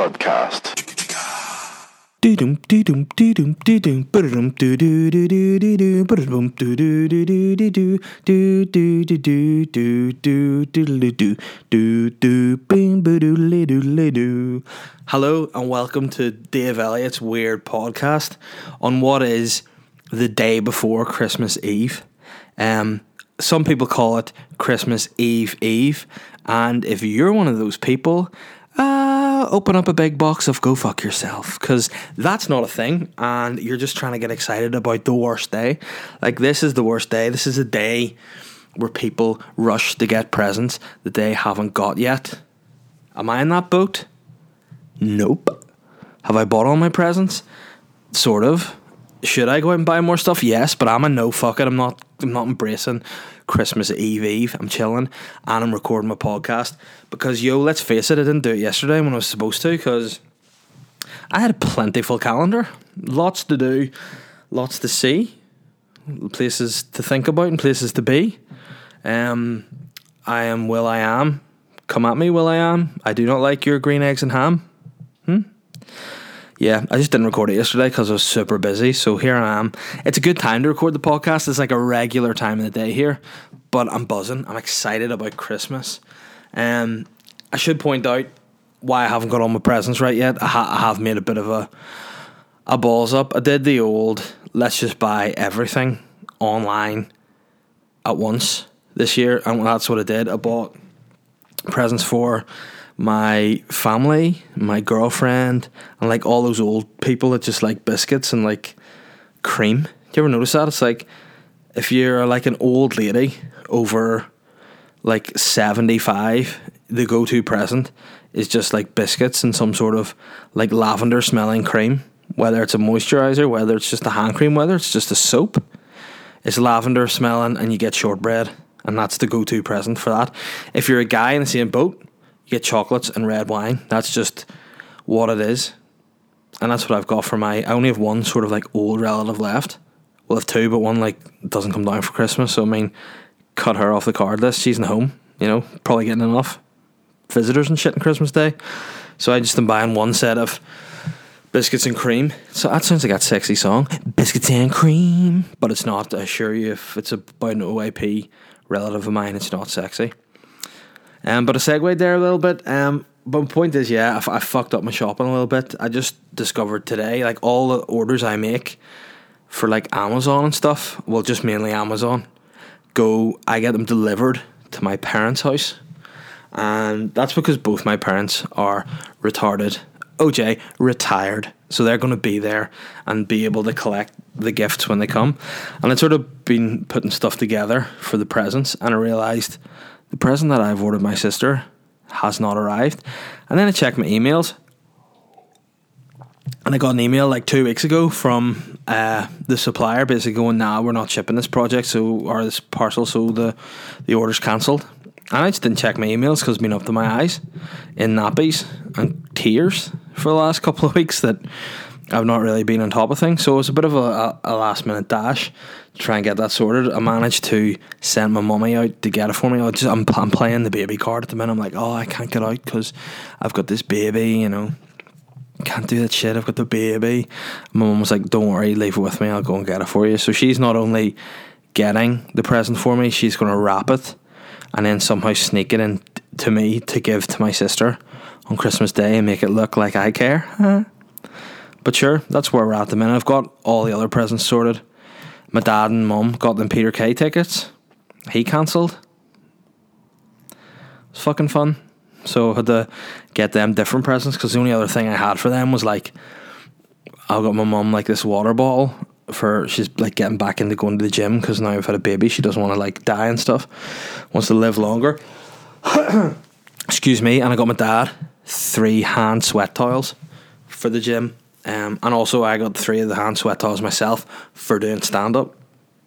podcast. Hello and welcome to Dave Elliott's Weird Podcast on what is the day before Christmas Eve. Um, some people call it Christmas Eve Eve, and if you're one of those people, uh, open up a big box of go fuck yourself because that's not a thing and you're just trying to get excited about the worst day. Like this is the worst day. This is a day where people rush to get presents that they haven't got yet. Am i in that boat? Nope. Have i bought all my presents? Sort of. Should i go out and buy more stuff? Yes but i'm a no fuck it i'm not i'm not embracing christmas eve eve i'm chilling and i'm recording my podcast because yo let's face it i didn't do it yesterday when i was supposed to because i had a plentiful calendar. Lots to do lots to see places to think about and places to be. Um i am will i am. Come at me will i am. I do not like your green eggs and ham yeah, I just didn't record it yesterday because I was super busy. So here I am. It's a good time to record the podcast. It's like a regular time of the day here, but I'm buzzing. I'm excited about Christmas. Um, I should point out why I haven't got all my presents right yet. I, ha- I have made a bit of a a balls up. I did the old let's just buy everything online at once this year, and that's what I did. I bought presents for my family, my girlfriend, and like all those old people that just like biscuits and like cream. Do you ever notice that? It's like if you're like an old lady over like 75, the go to present is just like biscuits and some sort of like lavender smelling cream. Whether it's a moisturizer, whether it's just a hand cream, whether it's just a soap, it's lavender smelling and you get shortbread. And that's the go to present for that. If you're a guy in the same boat, get chocolates and red wine. That's just what it is. And that's what I've got for my. I only have one sort of like old relative left. Well, have two, but one like doesn't come down for Christmas. So I mean, cut her off the card list. She's in home. You know, probably getting enough visitors and shit on Christmas Day. So I just am buying one set of biscuits and cream. So that sounds like that sexy song, biscuits and cream. But it's not. I assure you, if it's about an OAP relative of mine, it's not sexy. Um, but a segue there a little bit. Um, but my point is, yeah, I, f- I fucked up my shopping a little bit. I just discovered today, like all the orders I make for like Amazon and stuff, well, just mainly Amazon, go. I get them delivered to my parents' house, and that's because both my parents are retarded. OJ retired, so they're going to be there and be able to collect the gifts when they come. And I'd sort of been putting stuff together for the presents, and I realized the present that I've ordered my sister has not arrived. And then I checked my emails, and I got an email like two weeks ago from uh, the supplier, basically going, "Nah, we're not shipping this project, so or this parcel, so the the order's cancelled." And I just didn't check my emails because it's been up to my eyes in nappies and tears for the last couple of weeks that I've not really been on top of things. So it was a bit of a, a, last minute dash to try and get that sorted. I managed to send my mummy out to get it for me. I just, I'm, I'm playing the baby card at the minute. I'm like, oh, I can't get out because I've got this baby, you know. Can't do that shit. I've got the baby. My mum was like, "Don't worry, leave it with me. I'll go and get it for you." So she's not only getting the present for me, she's going to wrap it and then somehow sneak it in to me to give to my sister on Christmas Day and make it look like I care. But sure, that's where we're at the minute. I've got all the other presents sorted. My dad and mum got them Peter Kay tickets. He cancelled. It's fucking fun. So I had to get them different presents because the only other thing I had for them was like I got my mum like this water bottle for she's like getting back into going to the gym because now I've had a baby. She doesn't want to like die and stuff. Wants to live longer. Excuse me. And I got my dad three hand sweat towels for the gym. Um, and also I got three of the hand sweat towels myself for doing stand up.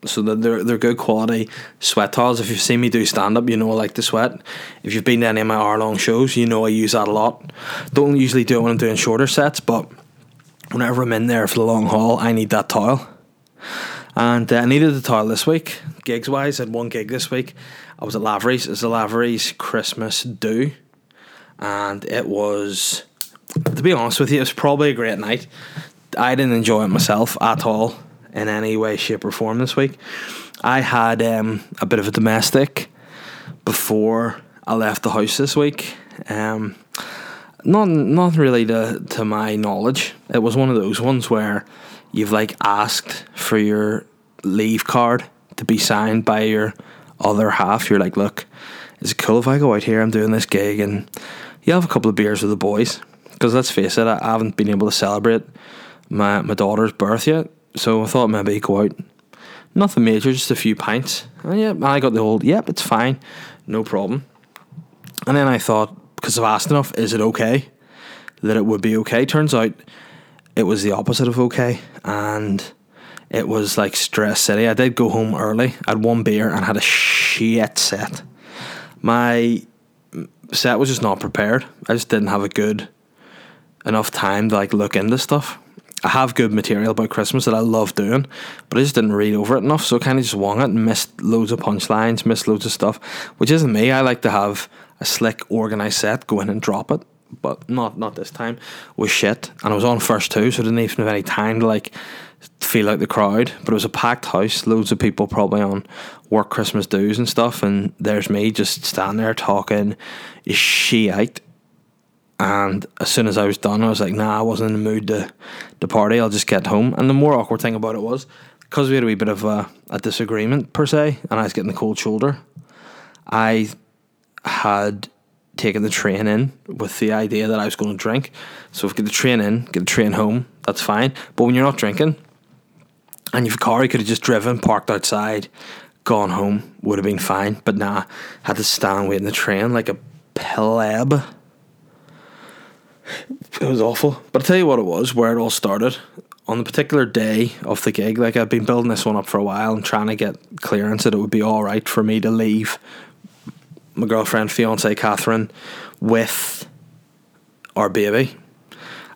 So they're they're good quality sweat towels. If you've seen me do stand up, you know I like to sweat. If you've been to any of my hour long shows, you know I use that a lot. Don't usually do it when I'm doing shorter sets, but whenever I'm in there for the long haul, I need that towel. And uh, I needed the towel this week, gigs wise. I had one gig this week. I was at Lavery's. It's a Lavery's Christmas do, and it was to be honest with you, it was probably a great night. I didn't enjoy it myself at all in any way, shape, or form this week. I had um, a bit of a domestic before I left the house this week. Um, not not really to to my knowledge. It was one of those ones where you've like asked for your leave card to be signed by your other half. You're like, look, is it cool if I go out here? I'm doing this gig, and you have a couple of beers with the boys. Because let's face it, I haven't been able to celebrate my my daughter's birth yet. So I thought maybe go out. Nothing major, just a few pints. And yeah, I got the old, yep, it's fine, no problem. And then I thought, because I've asked enough, is it okay? That it would be okay. Turns out it was the opposite of okay. And it was like stress city. I did go home early. I had one beer and had a shit set. My set was just not prepared. I just didn't have a good enough time to like look into stuff. I have good material about Christmas that I love doing, but I just didn't read over it enough, so I kind of just wung it and missed loads of punchlines, missed loads of stuff, which isn't me. I like to have a slick, organised set, go in and drop it, but not not this time. It was shit, and I was on first too, so I didn't even have any time to like feel like the crowd. But it was a packed house, loads of people probably on work Christmas dues and stuff, and there's me just standing there talking shit and as soon as I was done, I was like, nah, I wasn't in the mood to, to party. I'll just get home. And the more awkward thing about it was, because we had a wee bit of a, a disagreement per se, and I was getting the cold shoulder, I had taken the train in with the idea that I was going to drink. So if get the train in, get the train home, that's fine. But when you're not drinking, and you've a car, you could have just driven, parked outside, gone home, would have been fine. But nah, had to stand waiting the train like a pleb. It was awful. But I'll tell you what it was, where it all started. On the particular day of the gig, like I've been building this one up for a while and trying to get clearance that it would be alright for me to leave my girlfriend, fiance Catherine, with our baby.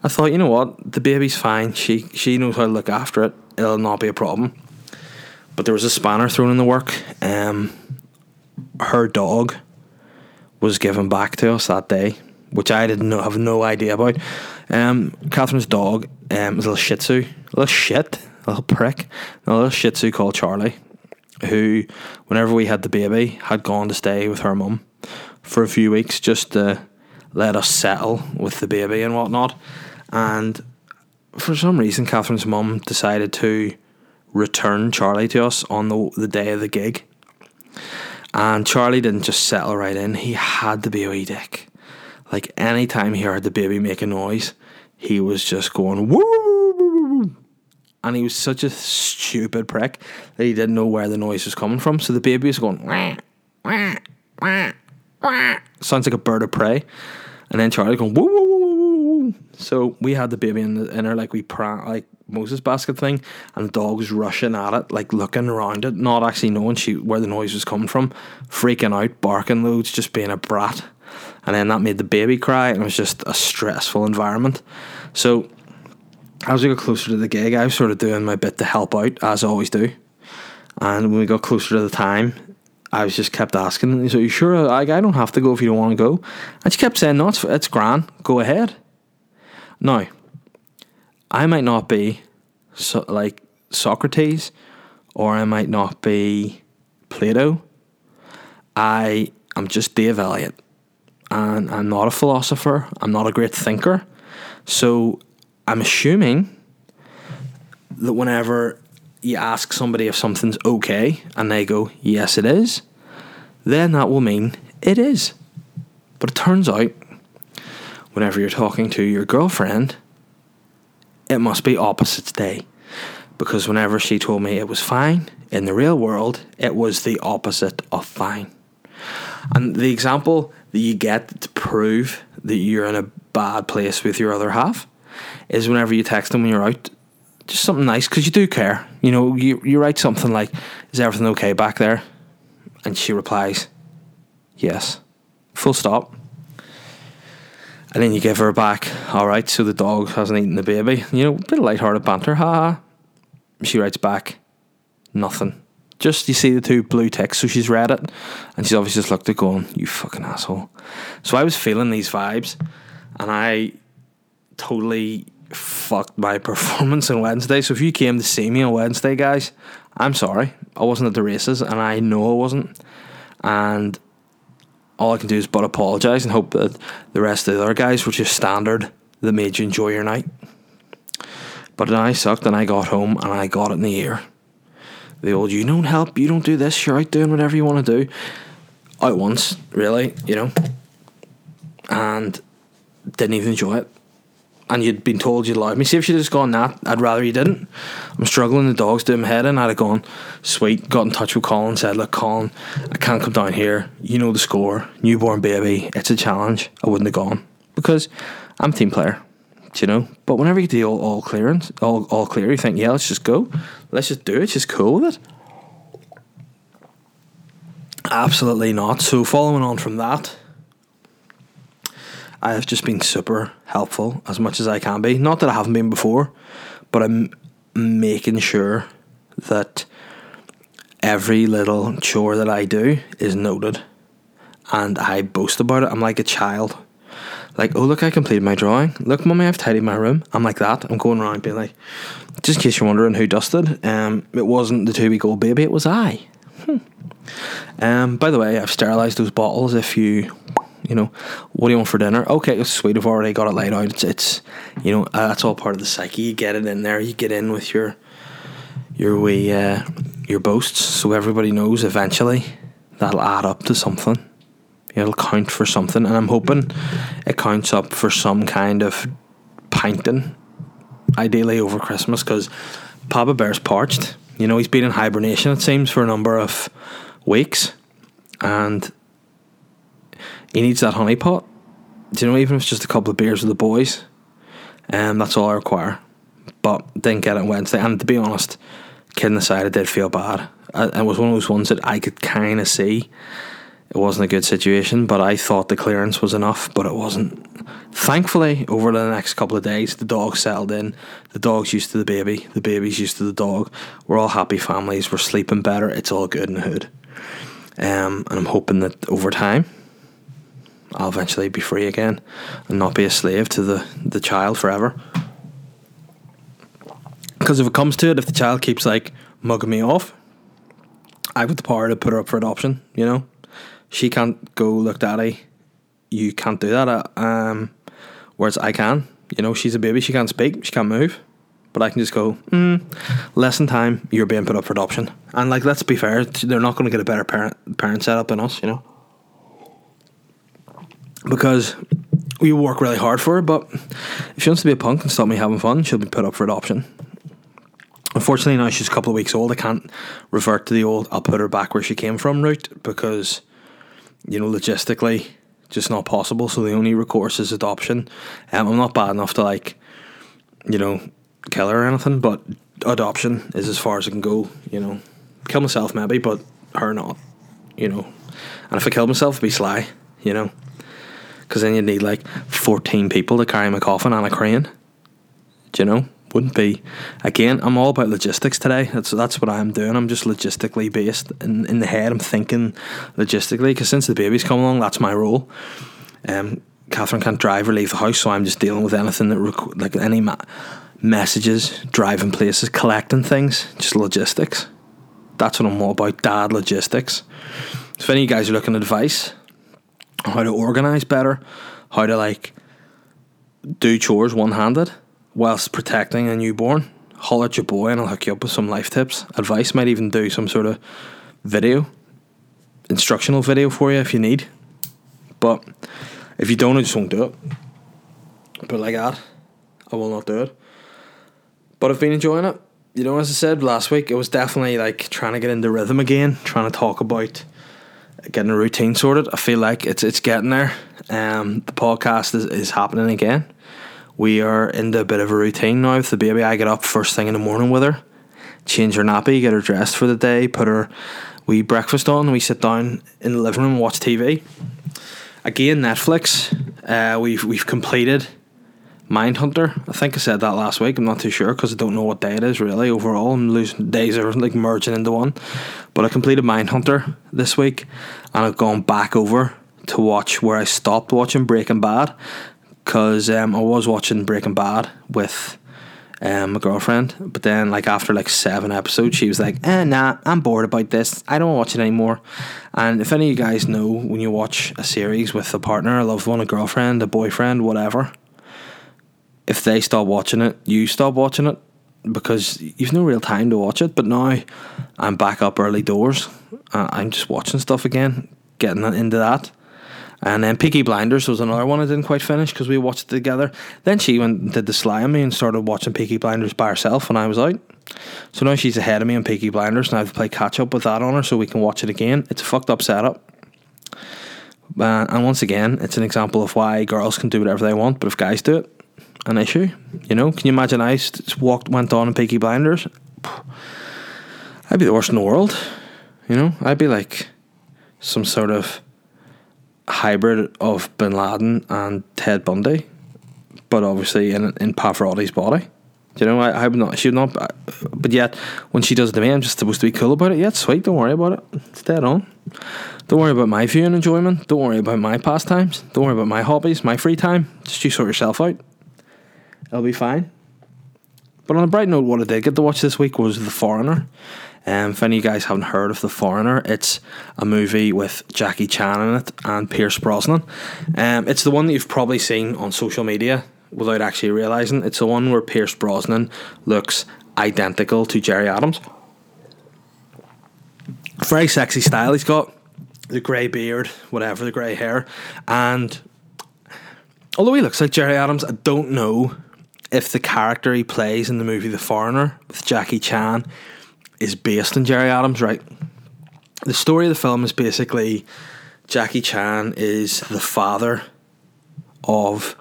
I thought, you know what, the baby's fine. She she knows how to look after it. It'll not be a problem. But there was a spanner thrown in the work. Um, her dog was given back to us that day which I didn't have no idea about. Um, Catherine's dog um, is a little Shih Tzu, a little shit, a little prick, a little Shih Tzu called Charlie, who, whenever we had the baby, had gone to stay with her mum for a few weeks just to let us settle with the baby and whatnot. And for some reason, Catherine's mum decided to return Charlie to us on the the day of the gig. And Charlie didn't just settle right in; he had to be a dick. Like anytime he heard the baby make a noise, he was just going woo. And he was such a stupid prick that he didn't know where the noise was coming from. So the baby was going wah, wah, wah, wah. Sounds like a bird of prey. And then Charlie going woo woo woo woo. So we had the baby in the inner like we prank like Moses basket thing, and the dog was rushing at it, like looking around it, not actually knowing she where the noise was coming from, freaking out, barking loads, just being a brat and then that made the baby cry, and it was just a stressful environment. So as we got closer to the gig, I was sort of doing my bit to help out, as I always do. And when we got closer to the time, I was just kept asking, "So you sure? I, I don't have to go if you don't want to go." And she kept saying, "No, it's it's grand. Go ahead." Now, I might not be so, like Socrates, or I might not be Plato. I am just Dave Elliott and I'm not a philosopher, I'm not a great thinker. So I'm assuming that whenever you ask somebody if something's okay and they go, yes, it is, then that will mean it is. But it turns out, whenever you're talking to your girlfriend, it must be opposite day. Because whenever she told me it was fine, in the real world, it was the opposite of fine. And the example that you get to prove that you're in a bad place with your other half is whenever you text them when you're out, just something nice because you do care. You know, you you write something like, "Is everything okay back there?" and she replies, "Yes." Full stop. And then you give her back, all right, so the dog hasn't eaten the baby. You know, a bit of light-hearted banter, ha ha. She writes back, nothing. Just you see the two blue ticks, so she's read it, and she's obviously just looked at going, "You fucking asshole." So I was feeling these vibes, and I totally fucked my performance on Wednesday. So if you came to see me on Wednesday, guys, I'm sorry. I wasn't at the races, and I know I wasn't. And all I can do is but apologise and hope that the rest of the other guys were just standard that made you enjoy your night. But then I sucked and I got home and I got it in the ear. The old, you don't help, you don't do this, you're out doing whatever you want to do. Out once, really, you know. And didn't even enjoy it. And you'd been told you'd allowed me. See, if she'd just gone that, I'd rather you didn't. I'm struggling, the dog's doing my head in. I'd have gone, sweet, got in touch with Colin, said, look, Colin, I can't come down here. You know the score, newborn baby, it's a challenge. I wouldn't have gone. Because I'm team player you know. But whenever you do all, all clearance, all, all clear, you think, yeah, let's just go. Let's just do it. Just cool with it. Absolutely not. So, following on from that, I have just been super helpful as much as I can be. Not that I haven't been before, but I'm making sure that every little chore that I do is noted and I boast about it. I'm like a child like, oh look, I completed my drawing. Look, mummy, I've tidied my room. I'm like that. I'm going around being like, just in case you're wondering who dusted, um, it wasn't the two week old baby, it was I. Hmm. Um, by the way, I've sterilised those bottles. If you, you know, what do you want for dinner? Okay, it's sweet. I've already got it laid out. It's, it's you know, uh, that's all part of the psyche. You get it in there. You get in with your, your wee, uh, your boasts, so everybody knows eventually that'll add up to something it'll count for something, and I'm hoping it counts up for some kind of pinting, ideally over Christmas, because Papa Bear's parched. You know, he's been in hibernation, it seems, for a number of weeks, and he needs that honey pot. Do you know, even if it's just a couple of beers with the boys, and um, that's all I require. But didn't get it Wednesday, and to be honest, kidding aside, I did feel bad. It was one of those ones that I could kind of see it wasn't a good situation, but I thought the clearance was enough, but it wasn't. Thankfully, over the next couple of days, the dog settled in. The dog's used to the baby, the baby's used to the dog. We're all happy families, we're sleeping better, it's all good in the hood. Um, and I'm hoping that over time, I'll eventually be free again and not be a slave to the, the child forever. Because if it comes to it, if the child keeps like mugging me off, I've got the power to put her up for adoption, you know? She can't go look daddy. You can't do that. Um, whereas I can. You know, she's a baby. She can't speak. She can't move. But I can just go. Mm, lesson time. You're being put up for adoption. And like, let's be fair. They're not going to get a better parent parent setup than us. You know. Because we work really hard for her, but if she wants to be a punk and stop me having fun, she'll be put up for adoption. Unfortunately, now she's a couple of weeks old. I can't revert to the old "I'll put her back where she came from" route because you know, logistically, just not possible. So the only recourse is adoption. Um, I'm not bad enough to like, you know, kill her or anything, but adoption is as far as I can go. You know, kill myself maybe, but her not. You know, and if I kill myself, it'd be sly. You know, because then you'd need like 14 people to carry my coffin on a crane. Do you know? Wouldn't be. Again, I'm all about logistics today. That's that's what I'm doing. I'm just logistically based in in the head. I'm thinking logistically because since the baby's come along, that's my role. Um, Catherine can't drive or leave the house, so I'm just dealing with anything that rec- like any ma- messages, driving places, collecting things, just logistics. That's what I'm all about. Dad logistics. If any of you guys are looking at advice on how to organize better, how to like do chores one handed whilst protecting a newborn, holler at your boy and I'll hook you up with some life tips. Advice might even do some sort of video, instructional video for you if you need. But if you don't, I just won't do it. But like that, I will not do it. But I've been enjoying it. You know, as I said last week, it was definitely like trying to get into rhythm again, trying to talk about getting a routine sorted. I feel like it's it's getting there. Um, the podcast is, is happening again we are into a bit of a routine now with the baby. I get up first thing in the morning with her, change her nappy, get her dressed for the day, put her we breakfast on, we sit down in the living room watch TV. Again, Netflix. Uh, we've we've completed Mindhunter. I think I said that last week. I'm not too sure because I don't know what day it is really. Overall, I'm losing days are like merging into one. But I completed Mindhunter this week, and I've gone back over to watch where I stopped watching Breaking Bad because um, I was watching Breaking Bad with um, my girlfriend, but then like after like seven episodes, she was like, "Eh, nah, I'm bored about this. I don't watch it anymore." And if any of you guys know when you watch a series with a partner, a loved one, a girlfriend, a boyfriend, whatever, if they stop watching it, you stop watching it because you've no real time to watch it. But now I'm back up early doors. Uh, I'm just watching stuff again, getting into that. And then Peaky Blinders was another one I didn't quite finish because we watched it together. Then she went and did the sly on me and started watching Peaky Blinders by herself when I was out. So now she's ahead of me on Peaky Blinders and I've to play catch up with that on her so we can watch it again. It's a fucked up setup. Uh, and once again, it's an example of why girls can do whatever they want, but if guys do it, an issue. You know, can you imagine I walked, went on in Peaky Blinders? I'd be the worst in the world. You know, I'd be like some sort of hybrid of Bin Laden and Ted Bundy, but obviously in in Pavarotti's body. You know, I, I would not, would not, but yet when she does it to me, I'm just supposed to be cool about it. Yeah, sweet, don't worry about it. It's dead on. Don't worry about my view and enjoyment. Don't worry about my pastimes. Don't worry about my hobbies, my free time. Just you sort yourself out. It'll be fine. But on a bright note, what I did get to watch this week was The Foreigner. Um, if any of you guys haven't heard of The Foreigner, it's a movie with Jackie Chan in it and Pierce Brosnan. Um, it's the one that you've probably seen on social media without actually realizing. It's the one where Pierce Brosnan looks identical to Gerry Adams. Very sexy style he's got. The grey beard, whatever, the grey hair. And although he looks like Gerry Adams, I don't know if the character he plays in the movie The Foreigner with Jackie Chan is based on Gerry Adams, right? The story of the film is basically Jackie Chan is the father of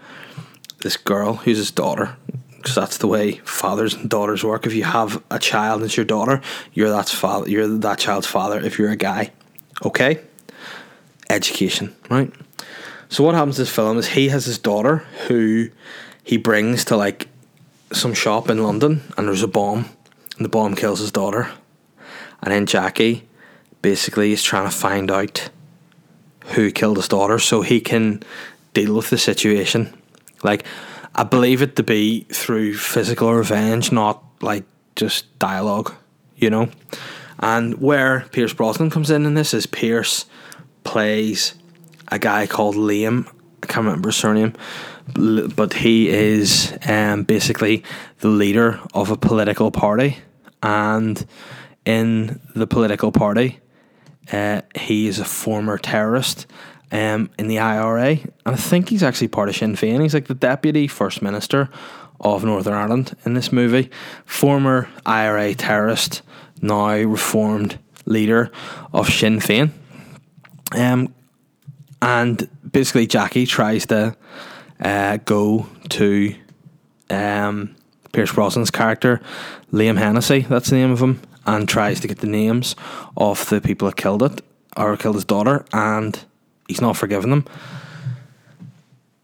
this girl who's his daughter. Because that's the way fathers and daughters work. If you have a child and it's your daughter, you're that father. You're that child's father. If you're a guy, okay. Education, right? So what happens in this film is he has his daughter who he brings to like some shop in London, and there's a bomb the bomb kills his daughter. And then Jackie basically is trying to find out who killed his daughter so he can deal with the situation. Like, I believe it to be through physical revenge, not like just dialogue, you know? And where Pierce Brosnan comes in in this is Pierce plays a guy called Liam. I can't remember his surname, but he is um, basically the leader of a political party and in the political party, uh, he is a former terrorist um, in the IRA, and I think he's actually part of Sinn Féin. He's like the deputy first minister of Northern Ireland in this movie. Former IRA terrorist, now reformed leader of Sinn Féin. Um, and basically, Jackie tries to uh, go to um, Pierce Brosnan's character, Liam Hennessy, that's the name of him, and tries to get the names of the people that killed it or killed his daughter, and he's not forgiving them.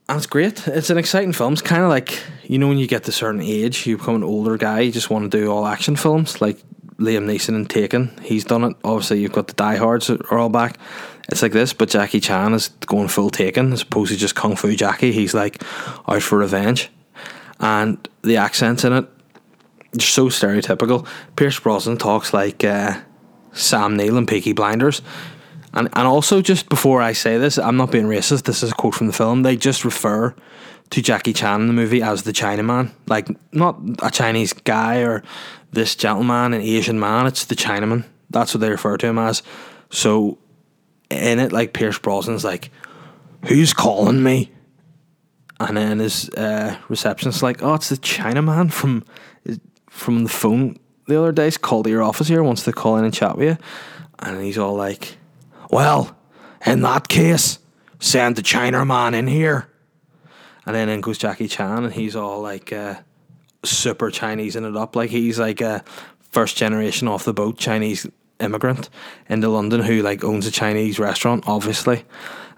And it's great. It's an exciting film. It's kind of like you know when you get to a certain age, you become an older guy. You just want to do all action films, like Liam Neeson in Taken. He's done it. Obviously, you've got the Die Hards are all back. It's like this, but Jackie Chan is going full Taken as opposed to just Kung Fu Jackie. He's like out for revenge and the accents in it are so stereotypical. Pierce Brosnan talks like uh, Sam Neill in Peaky Blinders. And, and also, just before I say this, I'm not being racist. This is a quote from the film. They just refer to Jackie Chan in the movie as the Chinaman. Like, not a Chinese guy or this gentleman, an Asian man. It's the Chinaman. That's what they refer to him as. So, in it, like, Pierce Brosnan's like, Who's calling me? And then his uh, receptionist like, "Oh, it's the Chinaman from from the phone the other day. He's called to your office here, wants to call in and chat with you." And he's all like, "Well, in that case, send the Chinaman in here." And then in goes Jackie Chan, and he's all like uh, super Chinese in it up, like he's like a first generation off the boat Chinese immigrant into London who like owns a Chinese restaurant, obviously,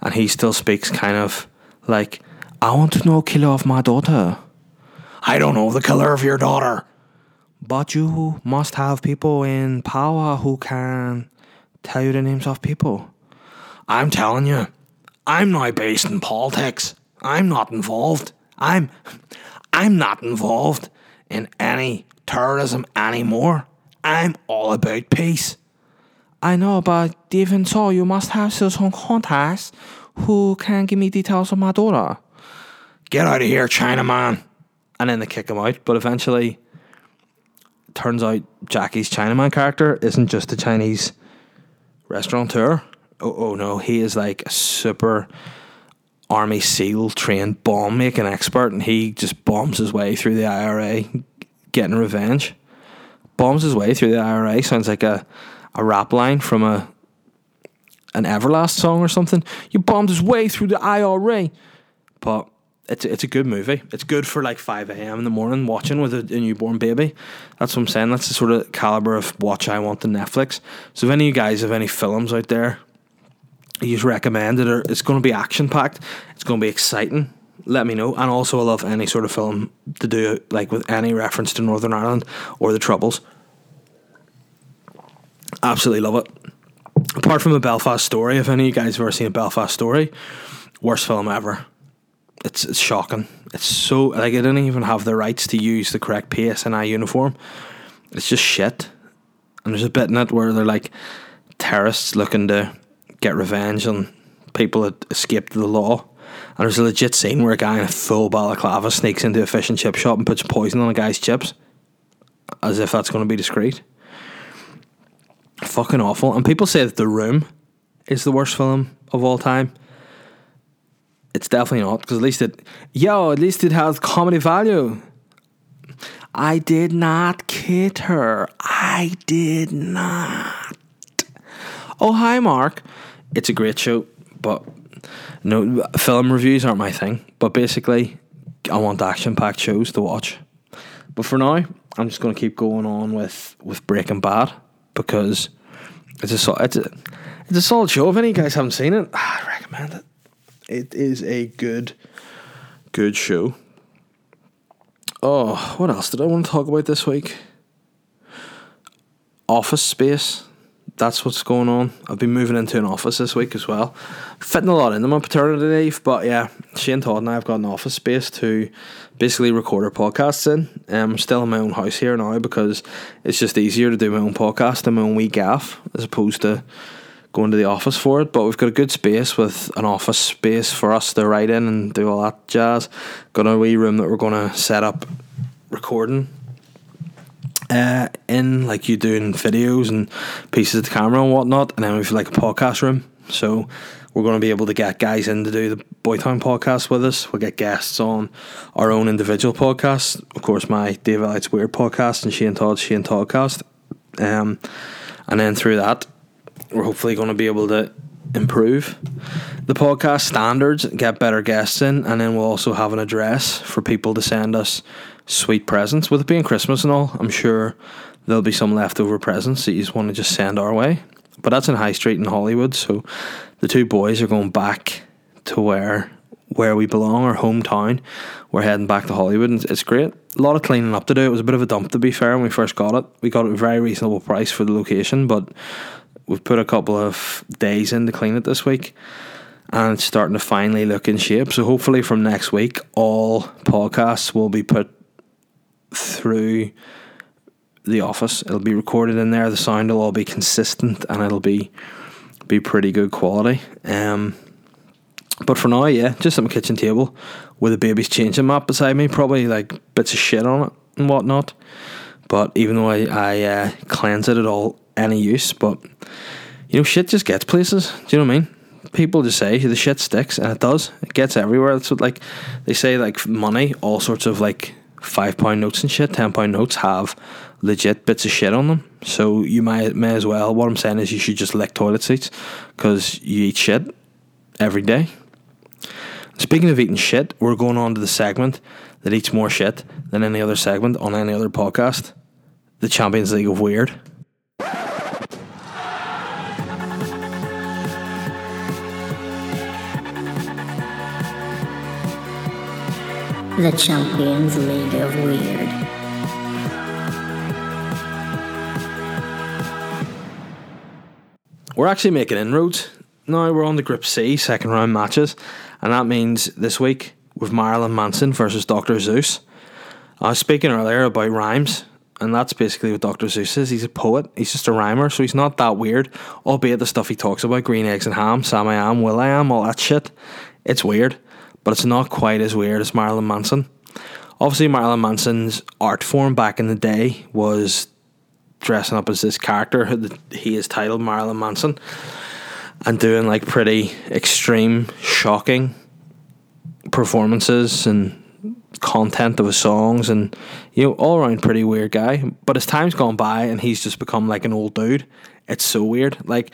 and he still speaks kind of like I want to know killer of my daughter. I don't know the color of your daughter. But you must have people in power who can tell you the names of people. I'm telling you, I'm not based in politics. I'm not involved. I'm I'm not involved in any terrorism anymore. I'm all about peace. I know, but even so, you must have some contacts who can give me details of my daughter. Get out of here, Chinaman. And then they kick him out. But eventually, turns out Jackie's Chinaman character isn't just a Chinese restaurateur. Oh, oh no, he is like a super army SEAL trained bomb making expert, and he just bombs his way through the IRA, getting revenge. Bombs his way through the IRA sounds like a, a rap line from a an Everlast song or something. You bombed his way through the IRA, but it's it's a good movie. It's good for like five a.m. in the morning watching with a, a, newborn baby. That's what I'm saying. That's the sort of caliber of watch I want on Netflix. So if any of you guys have any films out there you recommend it, or it's going to be action packed, it's going to be exciting. Let me know. And also, I love any sort of film to do like with any reference to Northern Ireland or the Troubles. Absolutely love it. Apart from a Belfast story, if any of you guys have ever seen a Belfast story, worst film ever it's, it's shocking. It's so like I didn't even have the rights to use the correct PSNI uniform. It's just shit. And there's a bit in it where they're like terrorists looking to get revenge on people that escaped the law. And there's a legit scene where a guy in a full balaclava sneaks into a fish and chip shop and puts poison on a guy's chips, as if that's going to be discreet. Fucking awful. And people say that The Room is the worst film of all time it's definitely not because at least it, yo, at least it has comedy value. I did not kid her. I did not. Oh, hi, Mark. It's a great show, but no, film reviews aren't my thing. But basically, I want action packed shows to watch. But for now, I'm just going to keep going on with, with Breaking Bad because it's a, it's a, it's a solid show. If any guys haven't seen it, I recommend it. It is a good, good show. Oh, what else did I want to talk about this week? Office space. That's what's going on. I've been moving into an office this week as well. Fitting a lot into my paternity leave, but yeah, Shane Todd and I have got an office space to basically record our podcasts in. Um, I'm still in my own house here now because it's just easier to do my own podcast in my own wee gaff as opposed to going to the office for it. But we've got a good space with an office space for us to write in and do all that jazz. Got a wee room that we're going to set up recording uh, in, like you do in videos and pieces of the camera and whatnot. And then we've like a podcast room. So we're going to be able to get guys in to do the Boytown podcast with us. We'll get guests on our own individual podcasts. Of course, my Dave Elliott's Weird podcast and Shane Todd's Shane Toddcast. Um, and then through that, we're hopefully going to be able to improve the podcast standards, get better guests in, and then we'll also have an address for people to send us sweet presents. With it being Christmas and all, I'm sure there'll be some leftover presents that you just want to just send our way. But that's in High Street in Hollywood, so the two boys are going back to where where we belong, our hometown. We're heading back to Hollywood, and it's great. A lot of cleaning up to do. It was a bit of a dump, to be fair, when we first got it. We got it a very reasonable price for the location, but we've put a couple of days in to clean it this week and it's starting to finally look in shape. So hopefully from next week all podcasts will be put through the office. It'll be recorded in there. The sound will all be consistent and it'll be be pretty good quality. Um but for now, yeah, just on kitchen table with a baby's changing mat beside me, probably like bits of shit on it and whatnot. But even though I, I uh, cleanse it at all any use, but you know, shit just gets places. Do you know what I mean? People just say the shit sticks, and it does. It gets everywhere. That's what like they say. Like money, all sorts of like five pound notes and shit, ten pound notes have legit bits of shit on them. So you might may as well. What I'm saying is, you should just lick toilet seats because you eat shit every day. Speaking of eating shit, we're going on to the segment that eats more shit than any other segment on any other podcast the Champions League of Weird. The Champions League of Weird. We're actually making inroads. Now we're on the Group C second round matches, and that means this week with Marilyn Manson versus Dr. Seuss. I was speaking earlier about rhymes, and that's basically what Dr. Seuss is. He's a poet, he's just a rhymer, so he's not that weird, albeit the stuff he talks about green eggs and ham, Sam I am, Will I am, all that shit. It's weird, but it's not quite as weird as Marilyn Manson. Obviously, Marilyn Manson's art form back in the day was dressing up as this character he is titled Marilyn Manson and doing like pretty extreme, shocking performances and content of his songs and you know all around pretty weird guy but as time's gone by and he's just become like an old dude it's so weird like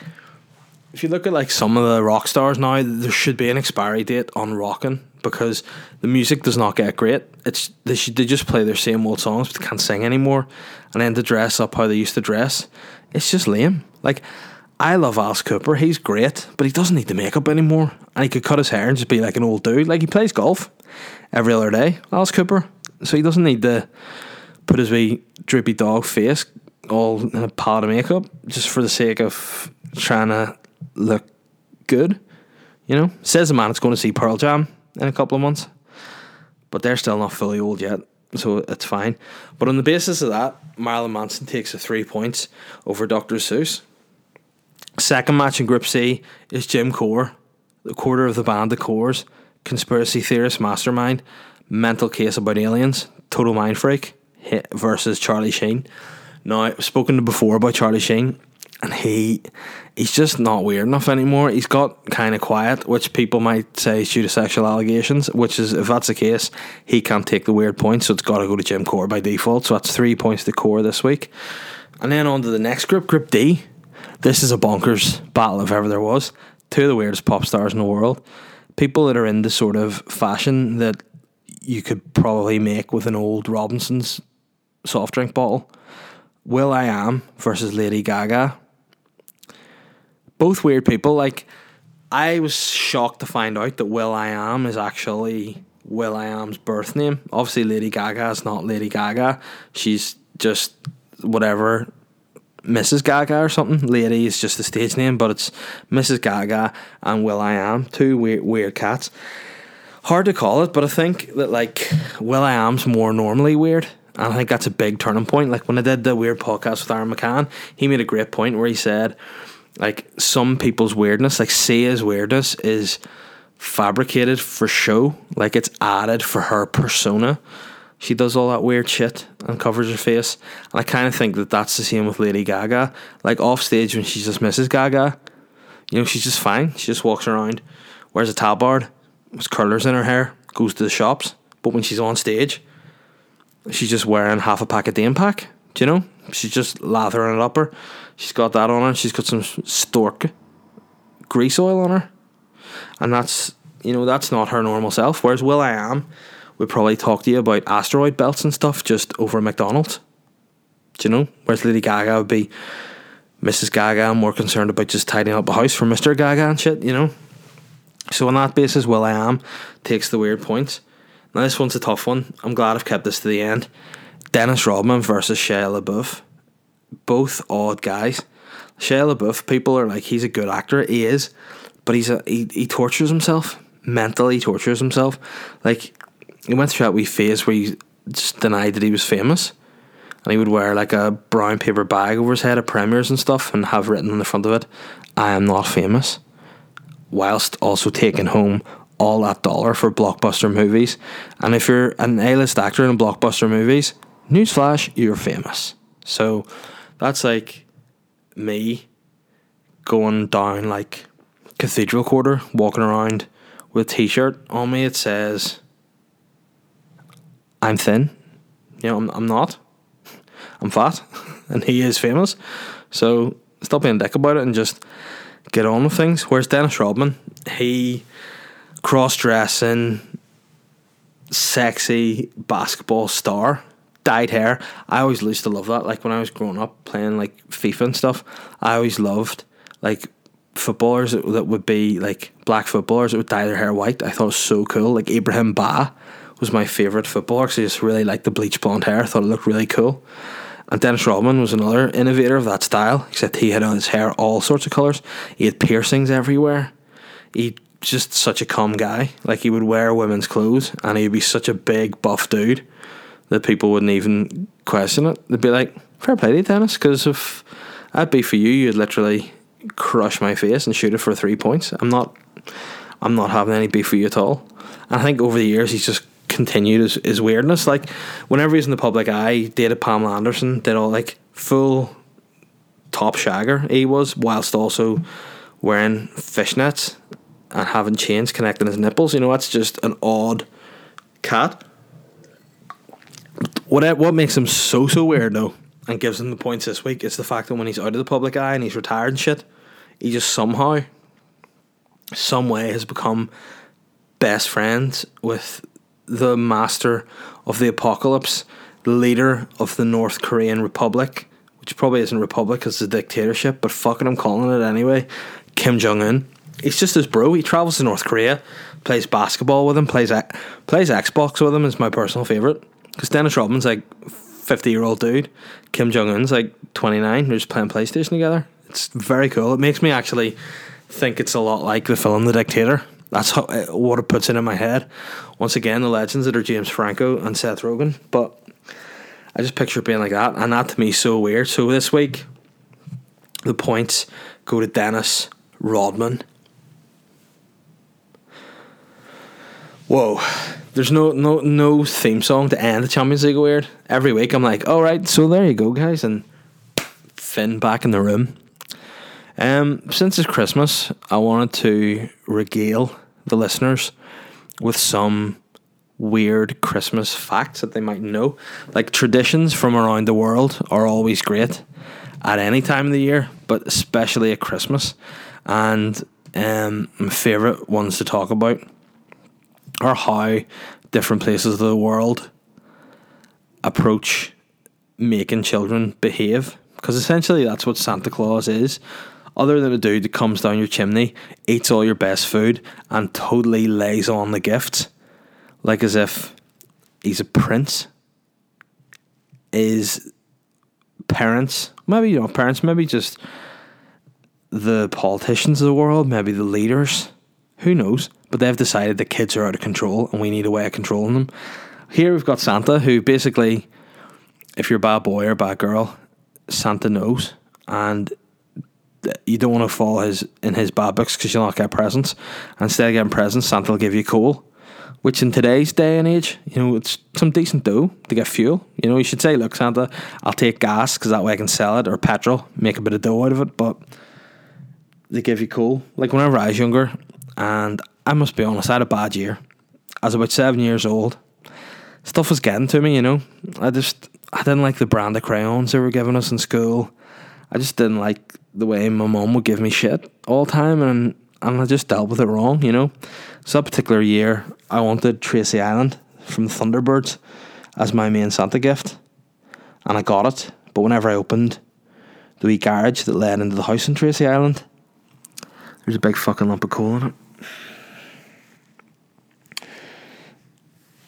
if you look at like some of the rock stars now there should be an expiry date on rocking because the music does not get great it's they should they just play their same old songs but can't sing anymore and then to dress up how they used to dress it's just lame like I love Alice Cooper. He's great, but he doesn't need the makeup anymore. And he could cut his hair and just be like an old dude. Like he plays golf every other day, Alice Cooper. So he doesn't need to put his wee droopy dog face all in a pad of makeup just for the sake of trying to look good. You know, says the man that's going to see Pearl Jam in a couple of months, but they're still not fully old yet, so it's fine. But on the basis of that, Marilyn Manson takes a three points over Dr. Seuss. Second match in Group C is Jim Corr, the quarter of the band The Corrs, conspiracy theorist mastermind, mental case about aliens, total mind freak versus Charlie Sheen. Now I've spoken to before about Charlie Sheen, and he he's just not weird enough anymore. He's got kind of quiet, which people might say is due to sexual allegations. Which is, if that's the case, he can't take the weird points, so it's got to go to Jim Corr by default. So that's three points to Corr this week, and then on to the next group, Group D. This is a bonkers battle if ever there was. Two of the weirdest pop stars in the world. People that are into sort of fashion that you could probably make with an old Robinson's soft drink bottle. Will I Am versus Lady Gaga. Both weird people. Like, I was shocked to find out that Will I Am is actually Will I Am's birth name. Obviously, Lady Gaga is not Lady Gaga. She's just whatever Mrs. Gaga or something. Lady is just the stage name, but it's Mrs. Gaga and Will I Am, two weird, weird cats. Hard to call it, but I think that like Will I Am's more normally weird. And I think that's a big turning point. Like when I did the weird podcast with Aaron McCann, he made a great point where he said, like, some people's weirdness, like Sia's weirdness, is fabricated for show. Like it's added for her persona she does all that weird shit and covers her face. And I kind of think that that's the same with Lady Gaga. Like off stage when she's just Mrs. Gaga, you know, she's just fine. She just walks around, wears a tabard, has curlers in her hair, goes to the shops. But when she's on stage, she's just wearing half a pack of Dane pack. Do you know? She's just lathering it up her. She's got that on her. She's got some stork grease oil on her. And that's, you know, that's not her normal self. Whereas Will I Am would probably talk to you about asteroid belts and stuff just over McDonald's. Do you know? Whereas Lady Gaga would be Mrs. Gaga, more concerned about just tidying up a house for Mr. Gaga and shit, you know? So on that basis, Will I Am takes the weird points. Now this one's a tough one. I'm glad I've kept this to the end. Dennis Rodman versus Shia LaBeouf. Both odd guys. Shia LaBeouf, people are like, he's a good actor. He is. But he's a he, he tortures himself. Mentally tortures himself. Like he went through that wee phase where he just denied that he was famous. And he would wear like a brown paper bag over his head at premieres and stuff and have written on the front of it, I am not famous. Whilst also taking home all that dollar for blockbuster movies. And if you're an A list actor in blockbuster movies, newsflash, you're famous. So that's like me going down like Cathedral Quarter, walking around with a t shirt on me. It says I'm thin. You know, I'm, I'm not. I'm fat. and he is famous. So stop being a dick about it and just get on with things. Whereas Dennis Rodman, he cross dressing, sexy basketball star, dyed hair. I always used to love that. Like when I was growing up playing like FIFA and stuff, I always loved like footballers that, that would be like black footballers that would dye their hair white. I thought it was so cool. Like Ibrahim Ba was my favourite footballer because I just really liked the bleach blonde hair. I thought it looked really cool. And Dennis Rodman was another innovator of that style, except he had on his hair all sorts of colours. He had piercings everywhere. He just such a calm guy. Like he would wear women's clothes, and he'd be such a big buff dude that people wouldn't even question it. They'd be like, "Fair play to you, Dennis," because if I'd be for you, you'd literally crush my face and shoot it for three points. I'm not. I'm not having any beef with you at all. And I think over the years he's just continued his, his weirdness. Like whenever he's in the public eye, dated Pamela Anderson, did all like full top shagger he was, whilst also wearing fishnets and having chains connecting his nipples. You know, that's just an odd cat. What what makes him so so weird though, and gives him the points this week is the fact that when he's out of the public eye and he's retired and shit, he just somehow, some way has become best friends with the master of the apocalypse, the leader of the North Korean Republic, which probably isn't a republic because it's a dictatorship, but fucking I'm calling it anyway. Kim Jong Un. He's just his bro. He travels to North Korea, plays basketball with him, plays plays Xbox with him. Is my personal favorite because Dennis Rodman's like fifty year old dude. Kim Jong Un's like twenty nine. They're just playing PlayStation together. It's very cool. It makes me actually think it's a lot like the film The Dictator. That's how, uh, what it puts it in my head. Once again, the legends that are James Franco and Seth Rogen, but I just picture it being like that, and that to me is so weird. So this week, the points go to Dennis Rodman. Whoa, there's no no no theme song to end the Champions League weird. Every week I'm like, all right, so there you go, guys, and Finn back in the room. Um, since it's Christmas, I wanted to regale the listeners with some weird Christmas facts that they might know. Like traditions from around the world are always great at any time of the year, but especially at Christmas. And um, my favourite ones to talk about are how different places of the world approach making children behave. Because essentially, that's what Santa Claus is other than a dude that comes down your chimney, eats all your best food, and totally lays on the gifts, like as if he's a prince, is parents, maybe you know, parents, maybe just the politicians of the world, maybe the leaders, who knows? But they've decided the kids are out of control and we need a way of controlling them. Here we've got Santa, who basically, if you're a bad boy or a bad girl, Santa knows, and you don't want to fall his in his bad books because you'll not get presents. Instead of getting presents, Santa will give you coal, which in today's day and age, you know, it's some decent dough to get fuel. You know, you should say, look, Santa, I'll take gas because that way I can sell it, or petrol, make a bit of dough out of it. But they give you coal. Like whenever I was younger, and I must be honest, I had a bad year. I was about seven years old. Stuff was getting to me, you know. I just I didn't like the brand of crayons they were giving us in school. I just didn't like the way my mom would give me shit all the time, and and I just dealt with it wrong, you know. So that particular year, I wanted Tracy Island from the Thunderbirds as my main Santa gift, and I got it. But whenever I opened the wee garage that led into the house in Tracy Island, there's a big fucking lump of coal in it.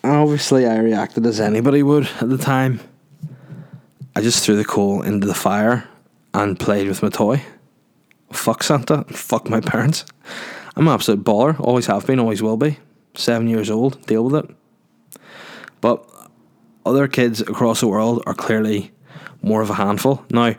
Obviously, I reacted as anybody would at the time. I just threw the coal into the fire and played with my toy. Fuck Santa, fuck my parents. I'm an absolute baller, always have been, always will be. Seven years old, deal with it. But other kids across the world are clearly more of a handful. Now,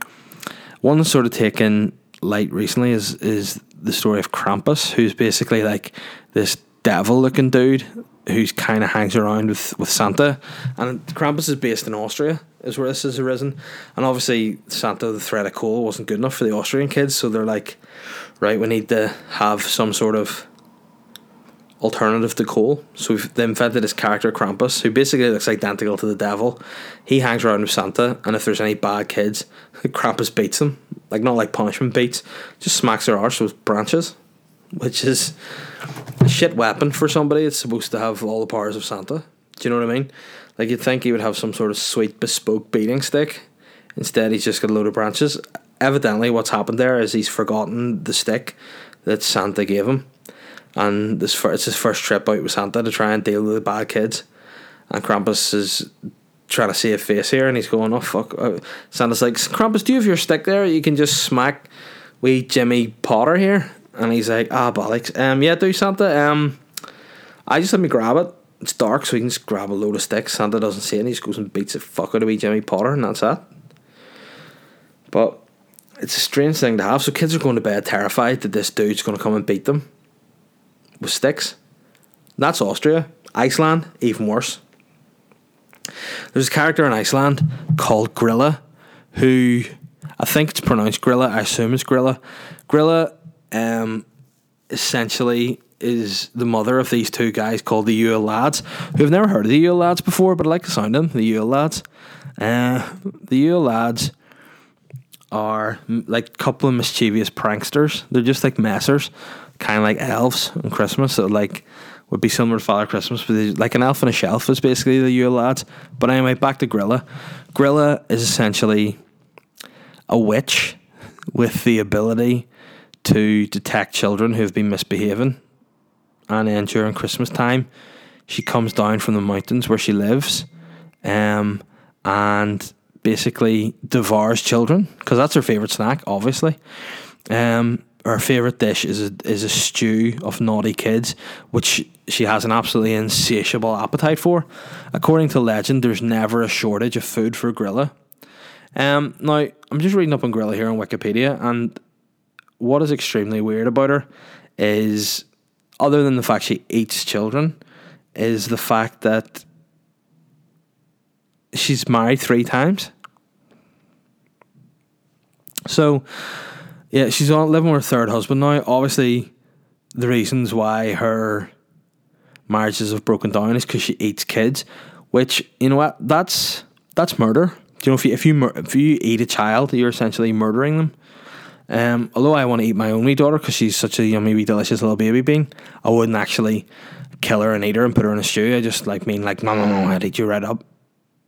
one that's sort of taken light recently is is the story of Krampus, who's basically like this devil looking dude who's kind of hangs around with, with Santa. And Krampus is based in Austria, is where this has arisen. And obviously, Santa, the threat of coal, wasn't good enough for the Austrian kids. So they're like, right, we need to have some sort of alternative to coal. So they invented this character, Krampus, who basically looks identical to the devil. He hangs around with Santa, and if there's any bad kids, Krampus beats them. Like, not like punishment beats, just smacks their arse with branches, which is a shit weapon for somebody that's supposed to have all the powers of Santa. Do you know what I mean? Like you'd think he would have some sort of sweet bespoke beating stick. Instead, he's just got a load of branches. Evidently, what's happened there is he's forgotten the stick that Santa gave him, and this it's his first trip out with Santa to try and deal with the bad kids. And Krampus is trying to save face here, and he's going, "Oh fuck!" Uh, Santa's like, "Krampus, do you have your stick there? You can just smack wee Jimmy Potter here." And he's like, ah, bollocks. Um, yeah, do Santa. Um, I just let me grab it. It's dark, so he can just grab a load of sticks. Santa doesn't see it. And he just goes and beats the fuck out of wee Jimmy Potter, and that's that. But it's a strange thing to have. So kids are going to bed terrified that this dude's going to come and beat them with sticks. That's Austria. Iceland, even worse. There's a character in Iceland called Grilla, who I think it's pronounced Grilla. I assume it's Grilla. Grilla, um, essentially is the mother of these two guys called the Yule lads, who have never heard of the Yule lads before, but I like the sound of them. The Yule lads. Uh, the Yule lads are like a couple of mischievous pranksters. They're just like messers, kind of like elves on Christmas. So like would be similar to Father Christmas, but like an elf on a shelf is basically the Yule lads. But anyway, back to Grilla. Grilla is essentially a witch with the ability to detect children who have been misbehaving. And then during Christmas time, she comes down from the mountains where she lives um, and basically devours children because that's her favourite snack, obviously. Um, her favourite dish is a, is a stew of naughty kids, which she has an absolutely insatiable appetite for. According to legend, there's never a shortage of food for Grilla. Um, now, I'm just reading up on Grilla here on Wikipedia, and what is extremely weird about her is, other than the fact she eats children, is the fact that she's married three times. So, yeah, she's on living with her third husband now. Obviously, the reasons why her marriages have broken down is because she eats kids, which you know what that's that's murder. Do you know if you if you if you eat a child, you're essentially murdering them. Um, although I want to eat my only daughter because she's such a yummy, wee, delicious little baby bean, I wouldn't actually kill her and eat her and put her in a stew. I just like mean like no no no, I'd eat you right up.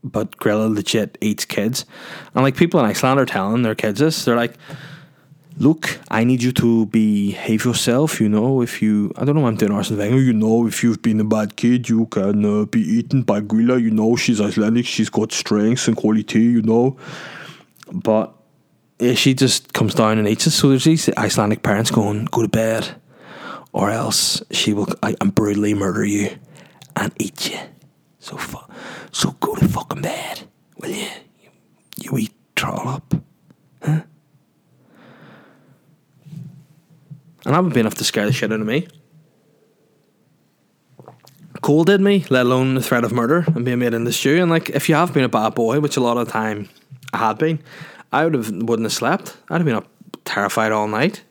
But Grilla legit eats kids, and like people in Iceland are telling their kids this. They're like, look, I need you to behave yourself. You know, if you, I don't know, I'm doing Arsene Wenger. You know, if you've been a bad kid, you can uh, be eaten by Grilla. You know, she's Icelandic. She's got strengths and quality. You know, but yeah, she just comes down and eats us. So there's these Icelandic parents going, go to bed, or else she will, I, and brutally murder you and eat you. So fu- so go to fucking bed, will you? You, you eat trollop, huh? And I haven't been enough to scare the shit out of me. Coal did me, let alone the threat of murder and being made in the stew. And like, if you have been a bad boy, which a lot of the time I had been, I would have wouldn't have slept. I'd have been up terrified all night.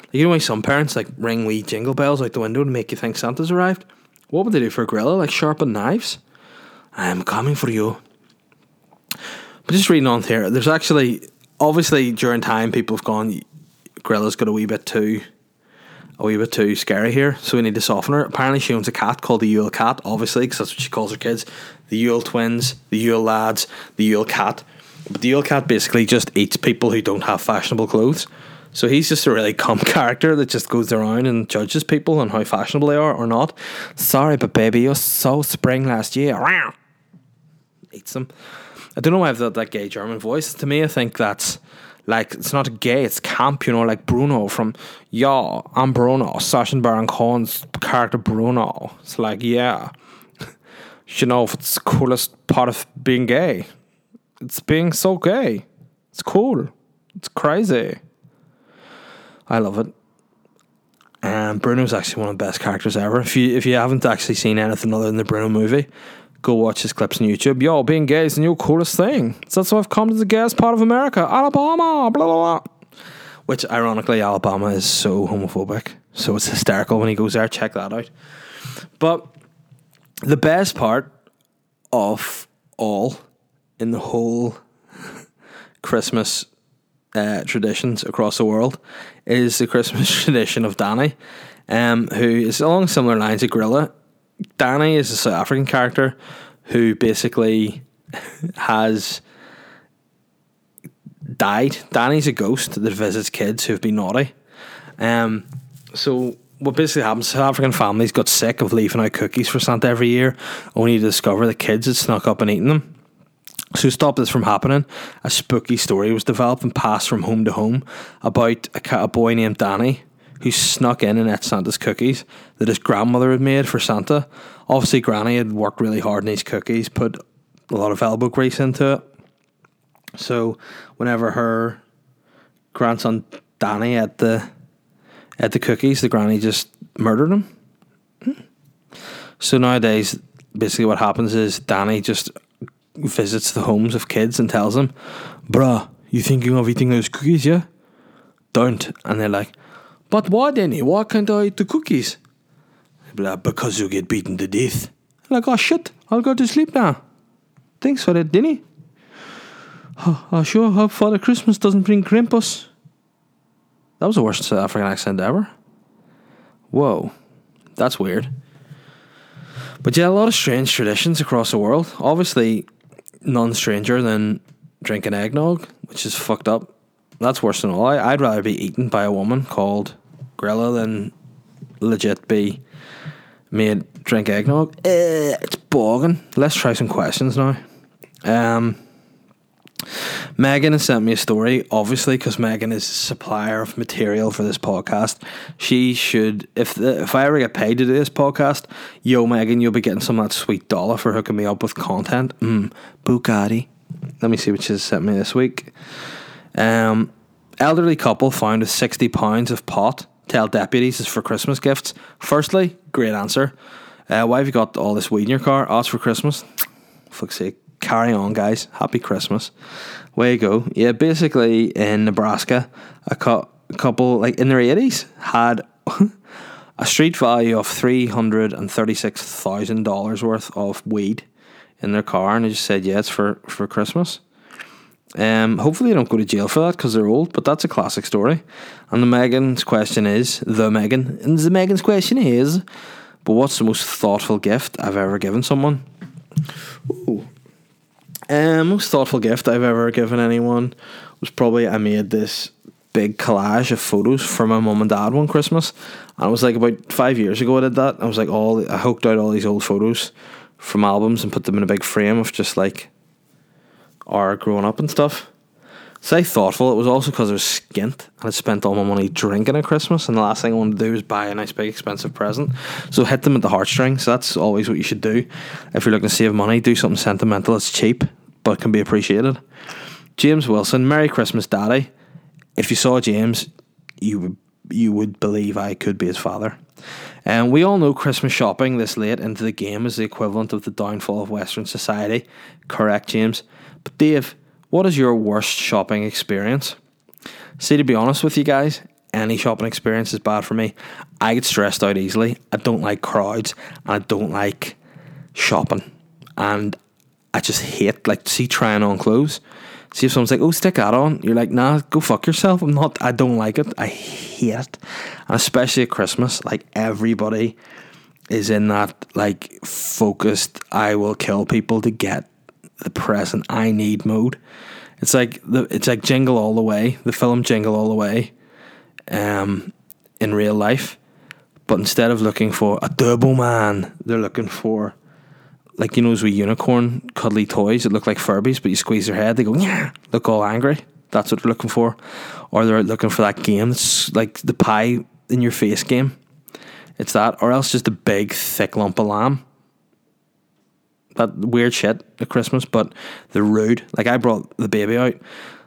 Like, you know why some parents like ring wee jingle bells out the window to make you think Santa's arrived? What would they do for a gorilla? Like sharpen knives? I'm coming for you. But just reading on here, there's actually obviously during time people have gone Gorilla's got a wee bit too a wee bit too scary here, so we need to soften her. Apparently, she owns a cat called the Yule Cat, obviously, because that's what she calls her kids. The Yule twins, the Yule lads, the Yule Cat. The Yule Cat basically just eats people who don't have fashionable clothes. So he's just a really calm character that just goes around and judges people on how fashionable they are or not. Sorry, but baby, you're so spring last year. Eats them. I don't know why I've got that gay German voice. To me, I think that's like it's not gay, it's camp, you know, like Bruno from Yeah, I'm Bruno, Sacha Baron Cohen's character Bruno. It's like, yeah. you know, it's the coolest part of being gay. It's being so gay. It's cool. It's crazy. I love it. And Bruno's actually one of the best characters ever. If you if you haven't actually seen anything other than the Bruno movie, go watch his clips on YouTube. Yo, being gay is the new coolest thing. So that's why I've come to the gayest part of America, Alabama, blah, blah, blah. Which, ironically, Alabama is so homophobic. So it's hysterical when he goes there. Check that out. But the best part of all in the whole Christmas uh, traditions across the world is the Christmas tradition of Danny, um, who is along similar lines of Grilla Danny is a South African character who basically has died. Danny's a ghost that visits kids who've been naughty. Um, so what basically happens? South African families got sick of leaving out cookies for Santa every year, only to discover the kids had snuck up and eaten them. So to stop this from happening, a spooky story was developed and passed from home to home about a, a boy named Danny who snuck in and ate Santa's cookies that his grandmother had made for Santa. Obviously, Granny had worked really hard on these cookies, put a lot of elbow grease into it. So, whenever her grandson Danny ate the ate the cookies, the granny just murdered him. Hmm. So nowadays, basically, what happens is Danny just visits the homes of kids and tells them, "Bruh, you thinking of eating those cookies? Yeah, don't." And they're like, "But why, Danny? Why can't I eat the cookies?" Blah, because you get beaten to death. Like, oh shit, I'll go to sleep now. Thanks for that, Danny. I sure hope Father Christmas doesn't bring Krampus. That was the worst South African accent ever. Whoa, that's weird. But yeah, a lot of strange traditions across the world. Obviously, none stranger than drinking eggnog, which is fucked up. That's worse than all. I, I'd rather be eaten by a woman called Grilla than legit be made drink eggnog. Eh, it's bogging. Let's try some questions now. Um, Megan has sent me a story, obviously, because Megan is a supplier of material for this podcast. She should, if the, if I ever get paid to do this podcast, yo, Megan, you'll be getting some of that sweet dollar for hooking me up with content. Mm, Bugatti. Let me see what she's sent me this week. Um, elderly couple found with 60 pounds of pot. Tell deputies is for Christmas gifts. Firstly, great answer. Uh, why have you got all this weed in your car? Oh, it's for Christmas. Fuck's sake carry on, guys. Happy Christmas. Way you go. Yeah, basically in Nebraska, a, a couple, like in their 80s, had a street value of $336,000 worth of weed in their car, and they just said, yeah, it's for, for Christmas. Um, hopefully, they don't go to jail for that because they're old, but that's a classic story. And the Megan's question is the Megan, and the Megan's question is, but what's the most thoughtful gift I've ever given someone? Ooh. Um, most thoughtful gift I've ever given anyone was probably I made this big collage of photos for my mum and dad one Christmas. And it was like about five years ago I did that. I was like all I hooked out all these old photos from albums and put them in a big frame of just like our growing up and stuff. Say thoughtful. It was also because I was skint and I'd spent all my money drinking at Christmas, and the last thing I wanted to do was buy a nice big expensive present. So hit them at the heartstrings. That's always what you should do. If you're looking to save money, do something sentimental. It's cheap but can be appreciated. James Wilson, Merry Christmas, Daddy. If you saw James, you would you would believe I could be his father. And we all know Christmas shopping this late into the game is the equivalent of the downfall of Western society. Correct, James. But Dave, what is your worst shopping experience? See, to be honest with you guys, any shopping experience is bad for me. I get stressed out easily. I don't like crowds and I don't like shopping. And I just hate like see trying on clothes. See if someone's like, "Oh, stick that on," you're like, "Nah, go fuck yourself." I'm not. I don't like it. I hate it, and especially at Christmas, like everybody is in that like focused. I will kill people to get the present I need mode. It's like the it's like Jingle All the Way, the film Jingle All the Way, um, in real life. But instead of looking for a Turbo Man, they're looking for like you know those wee unicorn cuddly toys that look like Furbies, but you squeeze their head, they go yeah, look all angry. That's what they're looking for, or they're looking for that game that's like the pie in your face game. It's that, or else just a big thick lump of lamb. That weird shit at Christmas, but they're rude. Like I brought the baby out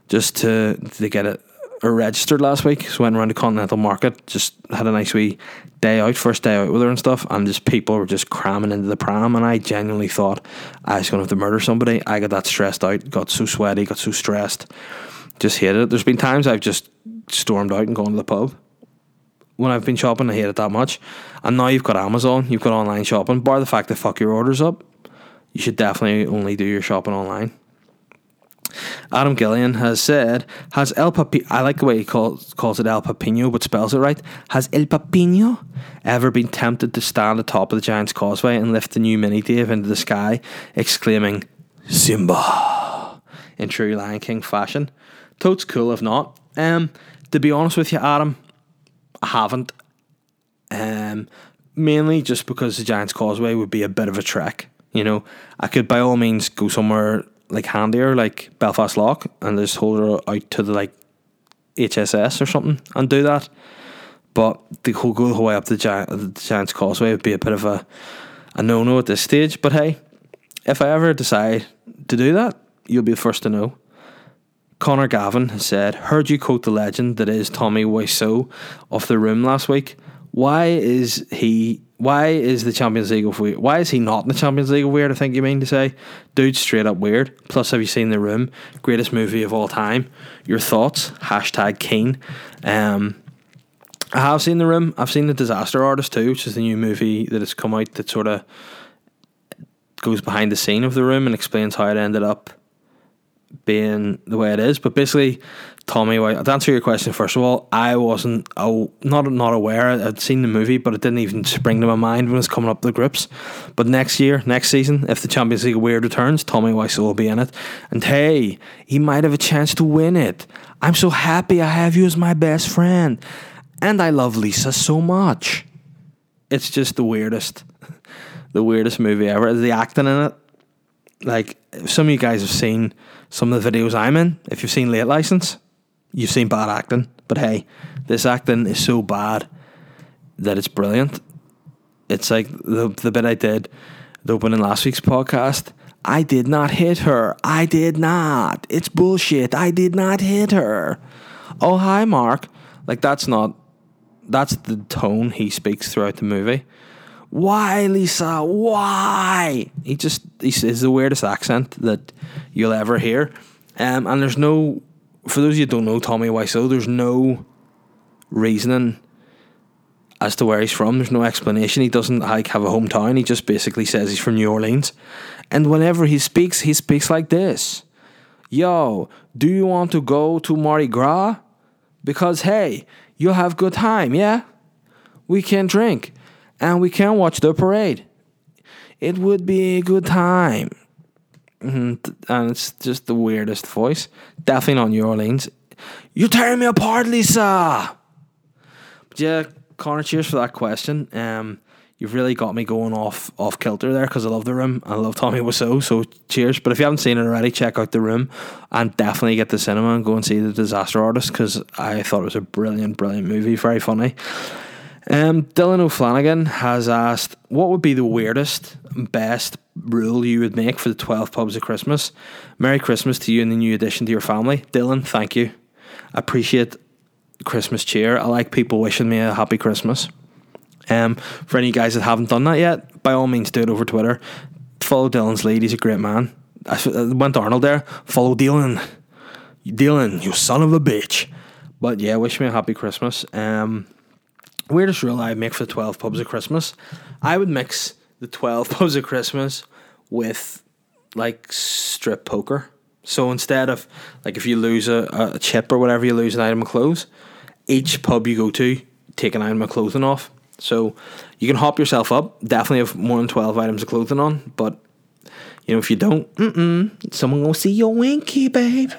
just to to get it registered last week. So went around the Continental Market, just had a nice wee day out, first day out with her and stuff, and just people were just cramming into the pram, and I genuinely thought ah, I was going to have to murder somebody. I got that stressed out, got so sweaty, got so stressed, just hated it. There's been times I've just stormed out and gone to the pub. When I've been shopping, I hate it that much. And now you've got Amazon, you've got online shopping. Bar the fact that fuck your orders up, you should definitely only do your shopping online. Adam Gillian has said, has El Papino, I like the way he calls, calls it El Papino, but spells it right. Has El Papino ever been tempted to stand atop of the Giant's Causeway and lift the new Mini Dave into the sky, exclaiming, Simba, in true Lion King fashion? Totes cool if not. Um, to be honest with you, Adam, I haven't. Um, mainly just because the Giant's Causeway would be a bit of a trek. You know, I could by all means go somewhere like handier, like Belfast Lough, and just hold her out to the like HSS or something and do that. But to go go the whole way up the, Gi- the Giants Causeway would be a bit of a a no no at this stage. But hey, if I ever decide to do that, you'll be the first to know. Connor Gavin has said, Heard you quote the legend that is Tommy Wiseau of the room last week. Why is he why is the Champions League of weird? Why is he not in the Champions League of weird? I think you mean to say, dude, straight up weird. Plus, have you seen the room? Greatest movie of all time. Your thoughts? Hashtag keen. Um, I have seen the room. I've seen the Disaster Artist too, which is the new movie that has come out that sort of goes behind the scene of the room and explains how it ended up being the way it is. But basically, Tommy, Wi- to answer your question, first of all, I wasn't oh, not not aware. I'd seen the movie, but it didn't even spring to my mind when it was coming up the grips. But next year, next season, if the Champions League Weird returns, Tommy Wiseau will be in it. And hey, he might have a chance to win it. I'm so happy I have you as my best friend. And I love Lisa so much. It's just the weirdest, the weirdest movie ever. The acting in it, like some of you guys have seen some of the videos I'm in. If you've seen Late License, you've seen bad acting. But hey, this acting is so bad that it's brilliant. It's like the the bit I did, the opening last week's podcast. I did not hit her. I did not. It's bullshit. I did not hit her. Oh hi, Mark. Like that's not. That's the tone he speaks throughout the movie. Why, Lisa? Why? He just he says the weirdest accent that you'll ever hear. Um, and there's no, for those of you who don't know Tommy Wiseau, there's no reasoning as to where he's from. There's no explanation. He doesn't like have a hometown. He just basically says he's from New Orleans. And whenever he speaks, he speaks like this. Yo, do you want to go to Mardi Gras? Because hey, you'll have good time, yeah? We can drink and we can watch the parade. It would be a good time. Mhm, And it's just the weirdest voice. Definitely not New Orleans. You're tearing me apart, Lisa. But yeah, Connor, cheers for that question. Um, you've really got me going off off kilter there because I love the room. I love Tommy Wiseau, so cheers. But if you haven't seen it already, check out the room and definitely get to cinema and go and see the Disaster Artist because I thought it was a brilliant, brilliant movie. Very funny. Um, Dylan O'Flanagan has asked, "What would be the weirdest, and best rule you would make for the twelve pubs of Christmas? Merry Christmas to you and the new addition to your family, Dylan. Thank you. I appreciate Christmas cheer. I like people wishing me a happy Christmas. Um, for any guys that haven't done that yet, by all means, do it over Twitter. Follow Dylan's lead. He's a great man. I I went to Arnold there. Follow Dylan. Dylan, you son of a bitch. But yeah, wish me a happy Christmas. Um, weirdest rule I make for the 12 pubs of Christmas. I would mix the 12 pubs of Christmas with like strip poker. So instead of like if you lose a, a chip or whatever, you lose an item of clothes, each pub you go to, take an item of clothing off. So you can hop yourself up, definitely have more than 12 items of clothing on, but you know, if you don't, someone will see your winky, babe.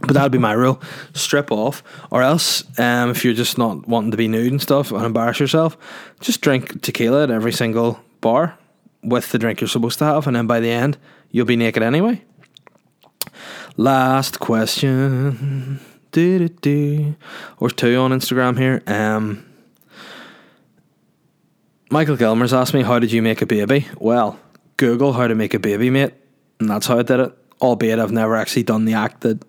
But that would be my rule. Strip off. Or else, um, if you're just not wanting to be nude and stuff and embarrass yourself, just drink tequila at every single bar with the drink you're supposed to have. And then by the end, you'll be naked anyway. Last question. Do, do, do. Or two on Instagram here. Um, Michael Gilmer's asked me, How did you make a baby? Well, Google how to make a baby, mate. And that's how I did it. Albeit I've never actually done the act that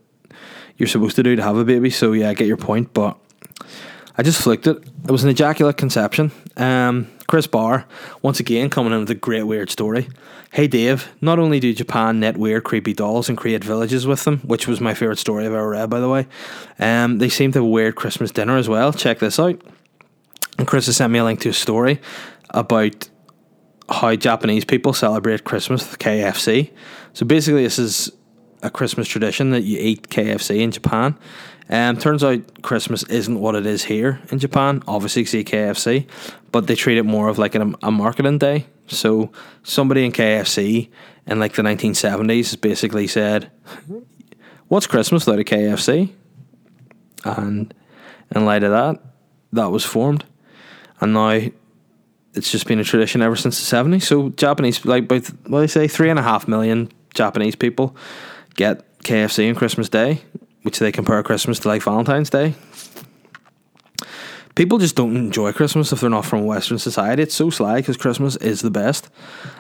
you're supposed to do to have a baby. So yeah, I get your point, but I just flicked it. It was an ejaculate conception. Um, Chris Barr, once again, coming in with a great weird story. Hey Dave, not only do Japan knit weird, creepy dolls and create villages with them, which was my favourite story I've ever read, by the way, um, they seem to have a weird Christmas dinner as well. Check this out. And Chris has sent me a link to a story about how Japanese people celebrate Christmas with KFC. So basically, this is a Christmas tradition that you eat KFC in Japan. Um, turns out Christmas isn't what it is here in Japan. Obviously, see KFC, but they treat it more of like a marketing day. So somebody in KFC in like the 1970s basically said, "What's Christmas without a KFC?" And in light of that, that was formed, and now it's just been a tradition ever since the 70s. So Japanese, like about what do they say, three and a half million Japanese people get KFC on Christmas Day, which they compare Christmas to like Valentine's Day. people just don't enjoy Christmas if they're not from Western society. It's so sly because Christmas is the best.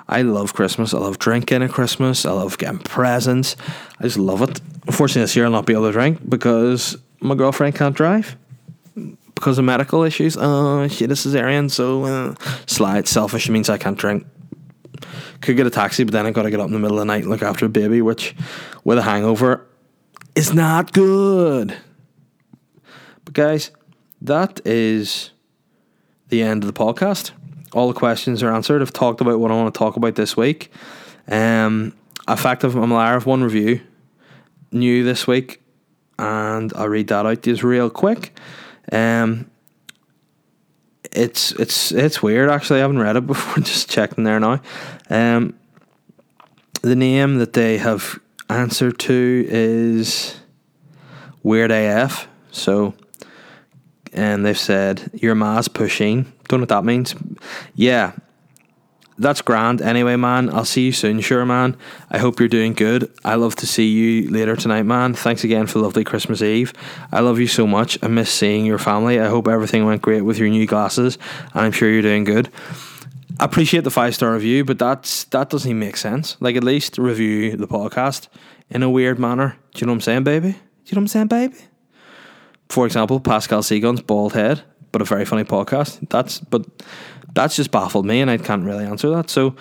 I love Christmas. I love drinking at Christmas. I love getting presents. I just love it. Unfortunately, this year I'll not be able to drink because my girlfriend can't drive because of medical issues. Oh, she had a cesarean, so uh, sly. selfish. It means I can't drink. Could get a taxi, but then I got to get up in the middle of the night and look after a baby, which with a hangover is not good. But guys, that is the end of the podcast. All the questions are answered. I've talked about what I want to talk about this week. Um, effective of one review new this week, and I'll read that out just real quick. Um, it's it's it's weird actually. I haven't read it before. Just checking there now. Um, the name that they have answered to is Weird AF. So, and they've said your ma's pushing. Don't know what that means. Yeah, that's grand. Anyway, man, I'll see you soon. Sure, man. I hope you're doing good. I love to see you later tonight, man. Thanks again for lovely Christmas Eve. I love you so much. I miss seeing your family. I hope everything went great with your new glasses, and I'm sure you're doing good. I appreciate the five star review, but that's that doesn't even make sense. Like at least review the podcast in a weird manner. Do you know what I'm saying, baby? Do you know what I'm saying, baby? For example, Pascal Seagun's bald head, but a very funny podcast. That's but that's just baffled me, and I can't really answer that. So,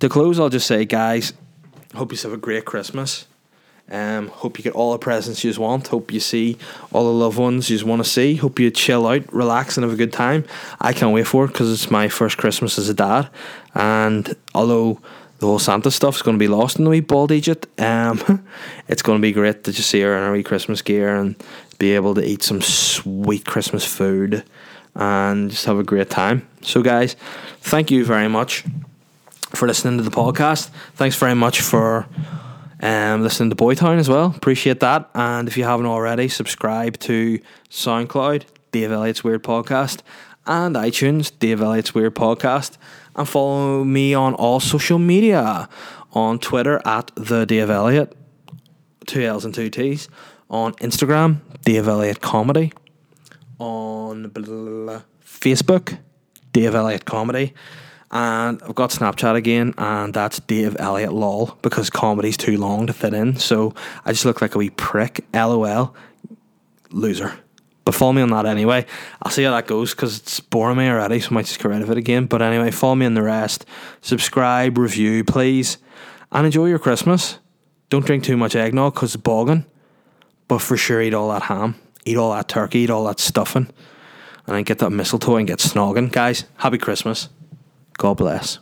to close, I'll just say, guys, hope you have a great Christmas. Um, hope you get all the presents you want. Hope you see all the loved ones you want to see. Hope you chill out, relax, and have a good time. I can't wait for it because it's my first Christmas as a dad. And although the whole Santa stuff is going to be lost in the wee bald Egypt, um, it's going to be great to just see her in her wee Christmas gear and be able to eat some sweet Christmas food and just have a great time. So, guys, thank you very much for listening to the podcast. Thanks very much for um, listening to Boytown as well. Appreciate that. And if you haven't already, subscribe to SoundCloud, Dave Elliott's Weird Podcast, and iTunes, Dave Elliott's Weird Podcast. And follow me on all social media on Twitter at the Dave Elliott, two L's and two T's. On Instagram, Dave Elliott Comedy on Facebook, Dave Elliott Comedy. And I've got Snapchat again, and that's Dave Elliott LOL because comedy's too long to fit in. So I just look like a wee prick. LOL. Loser. But follow me on that anyway. I'll see how that goes because it's boring me already, so I might just get rid of it again. But anyway, follow me on the rest. Subscribe, review, please. And enjoy your Christmas. Don't drink too much eggnog because it's bogging. But for sure, eat all that ham eat all that turkey, eat all that stuffing, and then get that mistletoe and get snogging. Guys, happy Christmas. God bless.